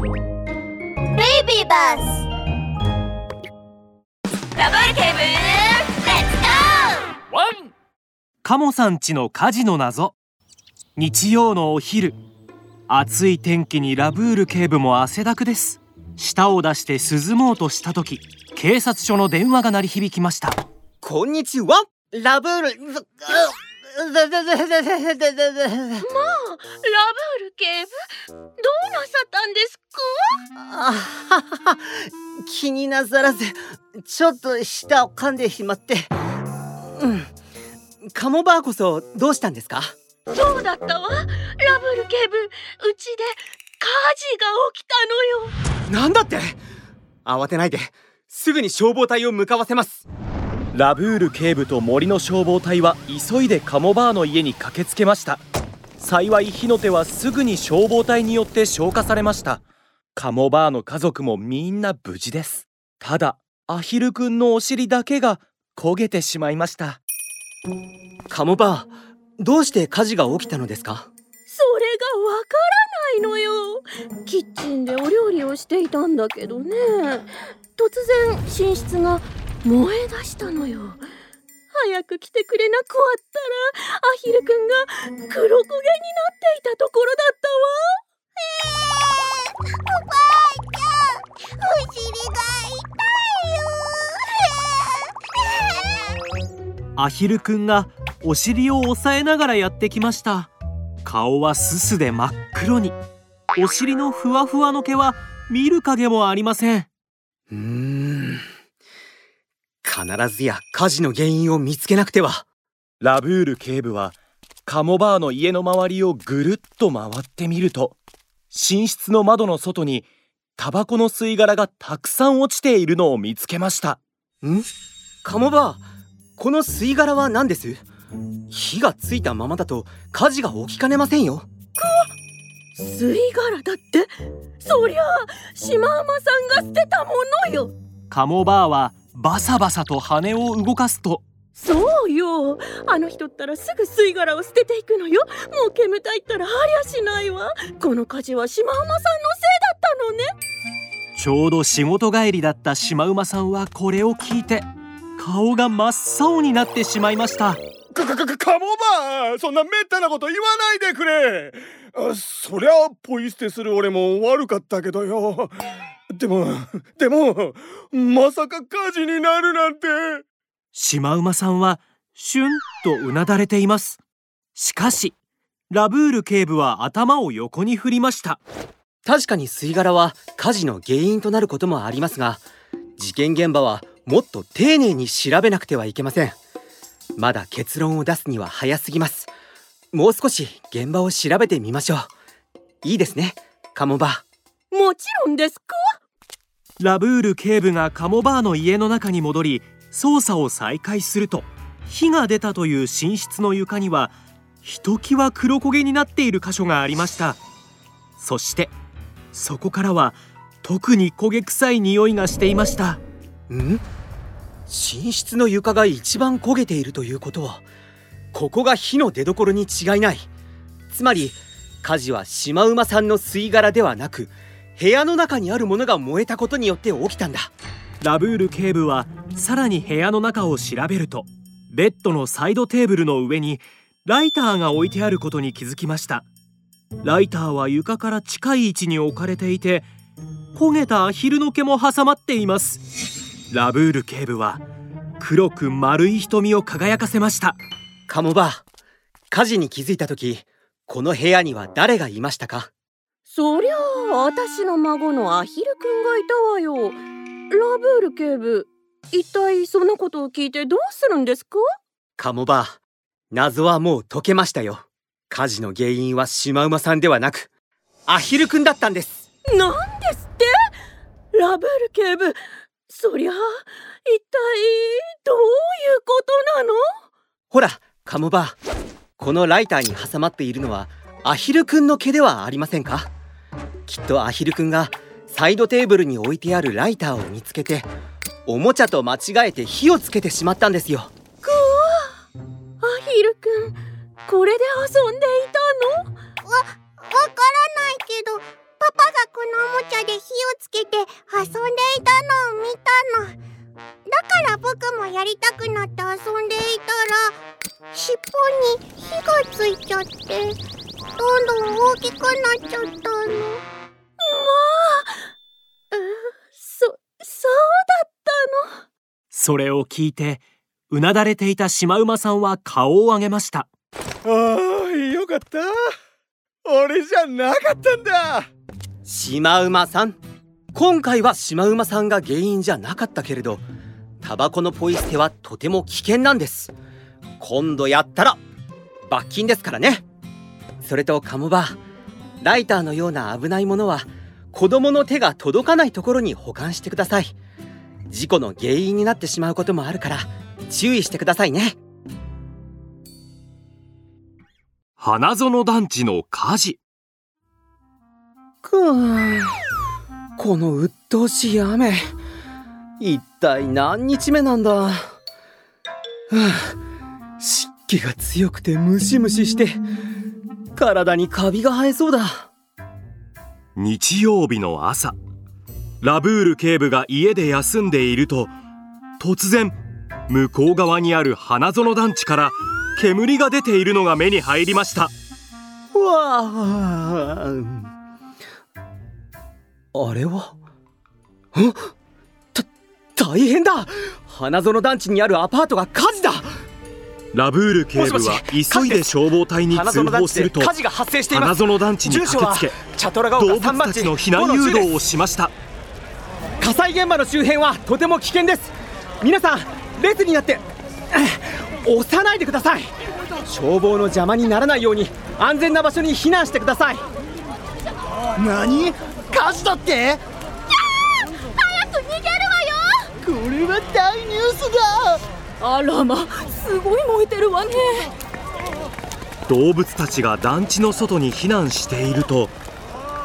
ベイビーバスダブルケーブルレッツゴーワンカモさんちの火事の謎。日曜のお昼。暑い天気にラブール警部も汗だくです。舌を出して涼もうとした時警察署の電話が鳴り響きました。こんにちは。ラブールまあラブール警部どうなさったんですか？あはは気になさらずちょっと舌を噛んでしまって。うん。カモバーこそどうしたんですか？そうだったわ。ラブール警部うちで火事が起きたのよ。なんだって？慌てないで。すぐに消防隊を向かわせますラブール警部と森の消防隊は急いでカモバーの家に駆けつけました。幸い火の手はすぐに消防隊によって消火されました。カモバーの家族もみんな無事です。ただアヒルくんのお尻だけが焦げてしまいました。カモバーどうして火事が起きたのですか？それがわからないのよ。キッチンでお料理をしていたんだけどね。突然寝室が燃え出したのよ。早く来てくれなくわったらアヒルくんが黒焦げになっていたところだったわ。えー、おばあちゃんお尻が痛いよ。アヒルくんがお尻を押さえながらやってきました。顔はすすで真っ黒に。お尻のふわふわの毛は見る影もありません。うーん必ずや火事の原因を見つけなくては。ラブール警部はカモバーの家の周りをぐるっと回ってみると寝室の窓の外にタバコの吸い殻がたくさん落ちているのを見つけました。ん？カモバーこの吸い殻は何です？火がついたままだと火事が起きかねませんよ。吸い殻だって？そりゃあシマウマさんが捨てたものよ。カモバーはバサバサと羽を動かすと。そうよ。あの人ったらすぐ吸い殻を捨てていくのよ。もう煙たいったらありゃしないわ。この火事はシマウマさんのせいだったのね。ちょうど仕事帰りだったシマウマさんはこれを聞いて顔が真っ青になってしまいました。かかかカモバーそんなめったなこと言わないでくれ。あそりゃポイ捨てする俺も悪かったけどよでもでもまさか火事になるなんて。シマウマさんはシュンとうなだれています。しかしラブール警部は頭を横に振りました。確かに吸い殻は火事の原因となることもありますが事件現場はもっと丁寧に調べなくてはいけません。まだ結論を出すには早すぎます。もう少し現場を調べてみましょう。いいですねカモバ。もちろんですか？ラブール警部がカモバーの家の中に戻り捜査を再開すると火が出たという寝室の床にはひときわ黒焦げになっている箇所がありました。そしてそこからは特に焦げ臭い匂いがしていました。ん？寝室の床が一番焦げているということはここが火の出所に違いない。つまり火事はシマウマさんの吸い殻ではなく部屋の中にあるものが燃えたことによって起きたんだ。ラブール警部はさらに部屋の中を調べるとベッドのサイドテーブルの上にライターが置いてあることに気づきました。ライターは床から近い位置に置かれていて焦げたアヒルの毛も挟まっています。ラブール警部は黒く丸い瞳を輝かせました。カモバー火事に気づいた時この部屋には誰がいましたか？そりゃあ私の孫のアヒルくんがいたわよ。ラブール警部一体そんなことを聞いてどうするんですか？カモバー謎はもう解けましたよ。火事の原因はシマウマさんではなくアヒルくんだったんです。なんですって？ラブール警部そりゃあ一体どういうことなの？ほらカモバーこのライターに挟まっているのはアヒルくんの毛ではありませんか？きっとアヒルくんがサイドテーブルに置いてあるライターを見つけておもちゃと間違えて火をつけてしまったんですよ。くわアヒルくんこれで遊んでいたの？わ、わからないけどパパがこのおもちゃで遊んでいたのを見たの。だから僕もやりたくなって遊んでいたら尻尾に火がついちゃってどんどん大きくなっちゃったの。まあうそそうだったの。それを聞いてうなだれていたシマウマさんは顔を上げました。ああよかった。俺じゃなかったんだ。シマウマさん。今回はシマウマさんが原因じゃなかったけれどタバコのポイ捨てはとても危険なんです。今度やったら罰金ですからね。それとカモバライターのような危ないものは子供の手が届かないところに保管してください。事故の原因になってしまうこともあるから注意してくださいね。花園団地の火事。くーこの鬱陶しい雨。一体何日目なんだ。はあ湿気が強くてムシムシして体にカビが生えそうだ日曜日の朝。ラブール警部が家で休んでいると突然向こう側にある花園団地から煙が出ているのが目に入りました。わああれは？た大変だ！花園団地にあるアパートが火事だ！ラブール警部はし急いで消防隊に通報するとで火事が発生していま花す園団地に駆けつチャトラが丘け動3番地物たちの避難誘導をしました。火災現場の周辺はとても危険です。皆さん列になってえ 押さないでください。消防の邪魔にならないように安全な場所に避難してください。何？火事だって？早く逃げるわよ。これは大ニュースだあらますごい燃えてるわね。動物たちが団地の外に避難していると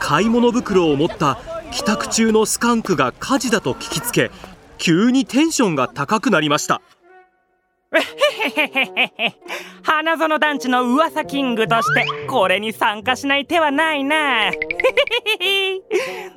買い物袋を持った帰宅中のスカンクが火事だと聞きつけ急にテンションが高くなりました。花園団地の噂キングとしてこれに参加しない手はないな。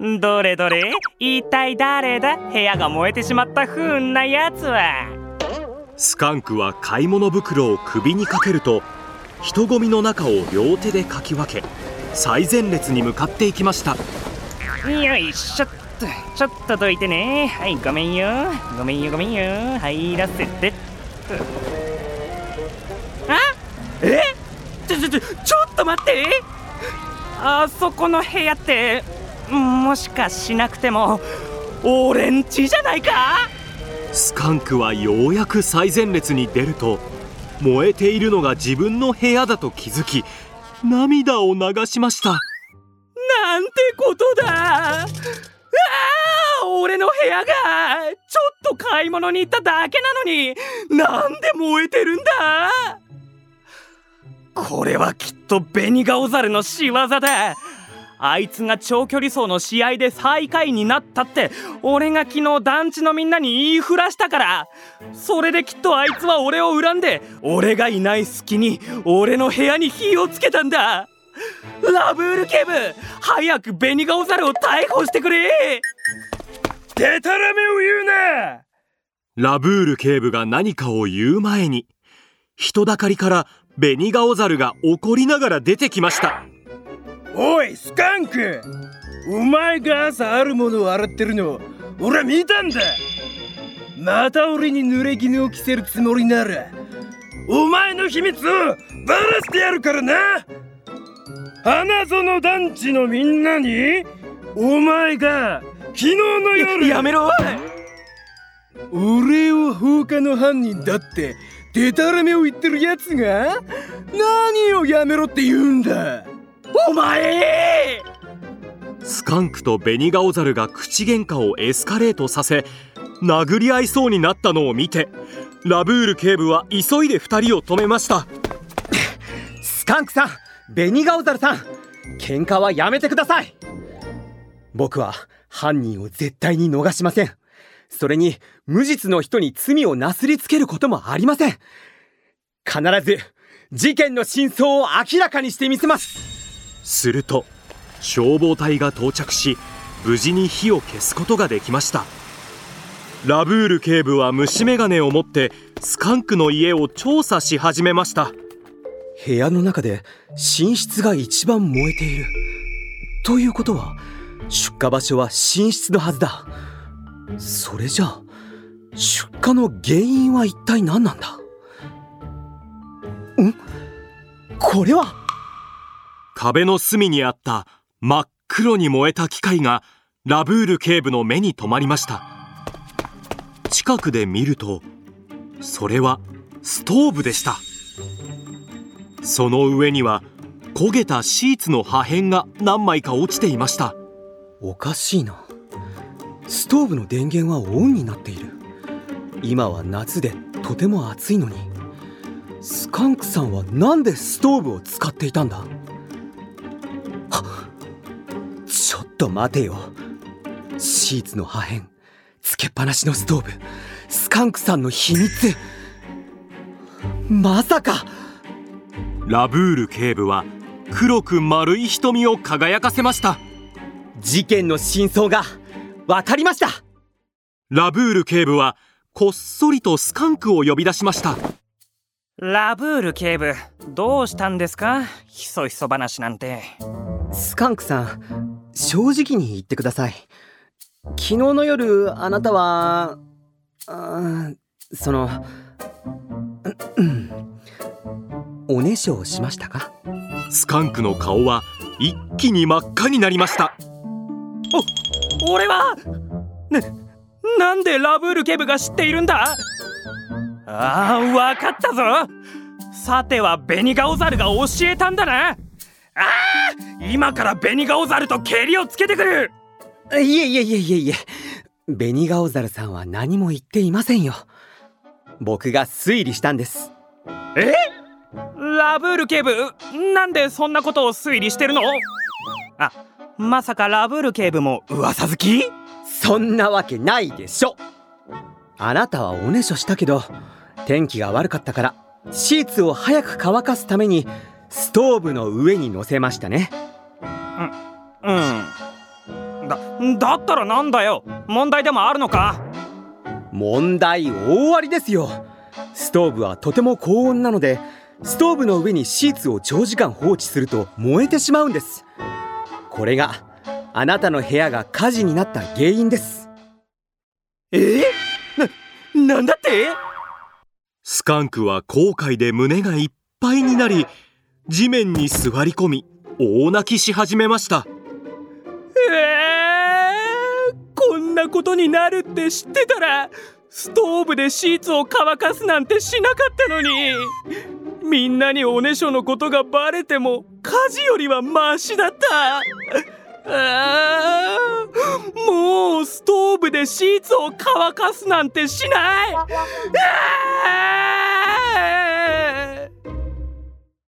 どれどれ？一体誰だ？部屋が燃えてしまった不運なやつはスカンクは買い物袋を首にかけると人混みの中を両手でかき分け最前列に向かっていきました。よいしょっとちょっとどいてね。はいごめんよ。ごめんよごめんよ。入らせてあ？え？ちょちょちょちょっと待って。あそこの部屋ってもしかしなくても俺んちじゃないか？スカンクはようやく最前列に出ると燃えているのが自分の部屋だと気づき涙を流しました。なんてことだ。ああ俺の部屋がちょっと買い物に行っただけなのになんで燃えてるんだ。これはきっとベニガオザルの仕業だ。あいつが長距離走の試合で最下位になったって俺が昨日団地のみんなに言いふらしたから。それできっとあいつは俺を恨んで俺がいない隙に俺の部屋に火をつけたんだ。ラブール警部早くベニガオザルを逮捕してくれ。デタラメを言うな！ラブール警部が何かを言う前に人だかりからベニガオザルが怒りながら出てきましたおいスカンク。お前が朝あるものを洗ってるの俺は見たんだ。また俺に濡れ衣を着せるつもりならお前の秘密をバラしてやるからな。花園団地のみんなにお前が昨日の夜やめろ。俺を放火の犯人だってデタラメを言ってるやつが何をやめろって言うんだお前スカンクとベニガオザルが口喧嘩をエスカレートさせ殴り合いそうになったのを見てラブール警部は急いで2人を止めました。スカンクさんベニガオザルさん喧嘩はやめてください。僕は犯人を絶対に逃しません。それに無実の人に罪をなすりつけることもありません。必ず事件の真相を明らかにしてみせます。すると消防隊が到着し無事に火を消すことができました。ラブール警部は虫眼鏡を持ってスカンクの家を調査し始めました。部屋の中で寝室が一番燃えている。ということは出火場所は寝室のはずだ。それじゃあ出火の原因は一体何なんだ？ん？これは壁の隅にあった真っ黒に燃えた機械がラブール警部の目に留まりました。近くで見るとそれはストーブでした。その上には焦げたシーツの破片が何枚か落ちていました。おかしいな。ストーブの電源はオンになっている。今は夏でとても暑いのに。スカンクさんはなんでストーブを使っていたんだ？と待てよ。シーツの破片つけっぱなしのストーブスカンクさんの秘密。まさか。ラブール警部は黒く丸い瞳を輝かせました。事件の真相が分かりました。ラブール警部はこっそりとスカンクを呼び出しました。ラブール警部どうしたんですか？ひそひそ話なんて。スカンクさん正直に言ってください。昨日の夜あなたはあそのうんおねしょをしましたか？スカンクの顔は一気に真っ赤になりました。お俺はななんでラブール警部が知っているんだ？あーわかったぞ。さてはベニガオザルが教えたんだなあー今からベニガオザルとケリをつけてくる。いえいえいえいえ。いえベニガオザルさんは何も言っていませんよ。僕が推理したんです。え？ラブール警部なんでそんなことを推理してるの？あまさかラブール警部も噂好き？そんなわけないでしょ。あなたはおねしょしたけど天気が悪かったからシーツを早く乾かすためにストーブの上に乗せましたね。うん。だだったらなんだよ。問題でもあるのか？問題大ありですよ。ストーブはとても高温なのでストーブの上にシーツを長時間放置すると燃えてしまうんです。これがあなたの部屋が火事になった原因です。え？な、なんだって？スカンクは後悔で胸がいっぱいになり地面に座り込み大泣きし始めました。えー、こんなことになるって知ってたらストーブでシーツを乾かすなんてしなかったのに。みんなにおねしょのことがバレても火事よりはマシだった。あーもうストーブでシーツを乾かすなんてしない。あー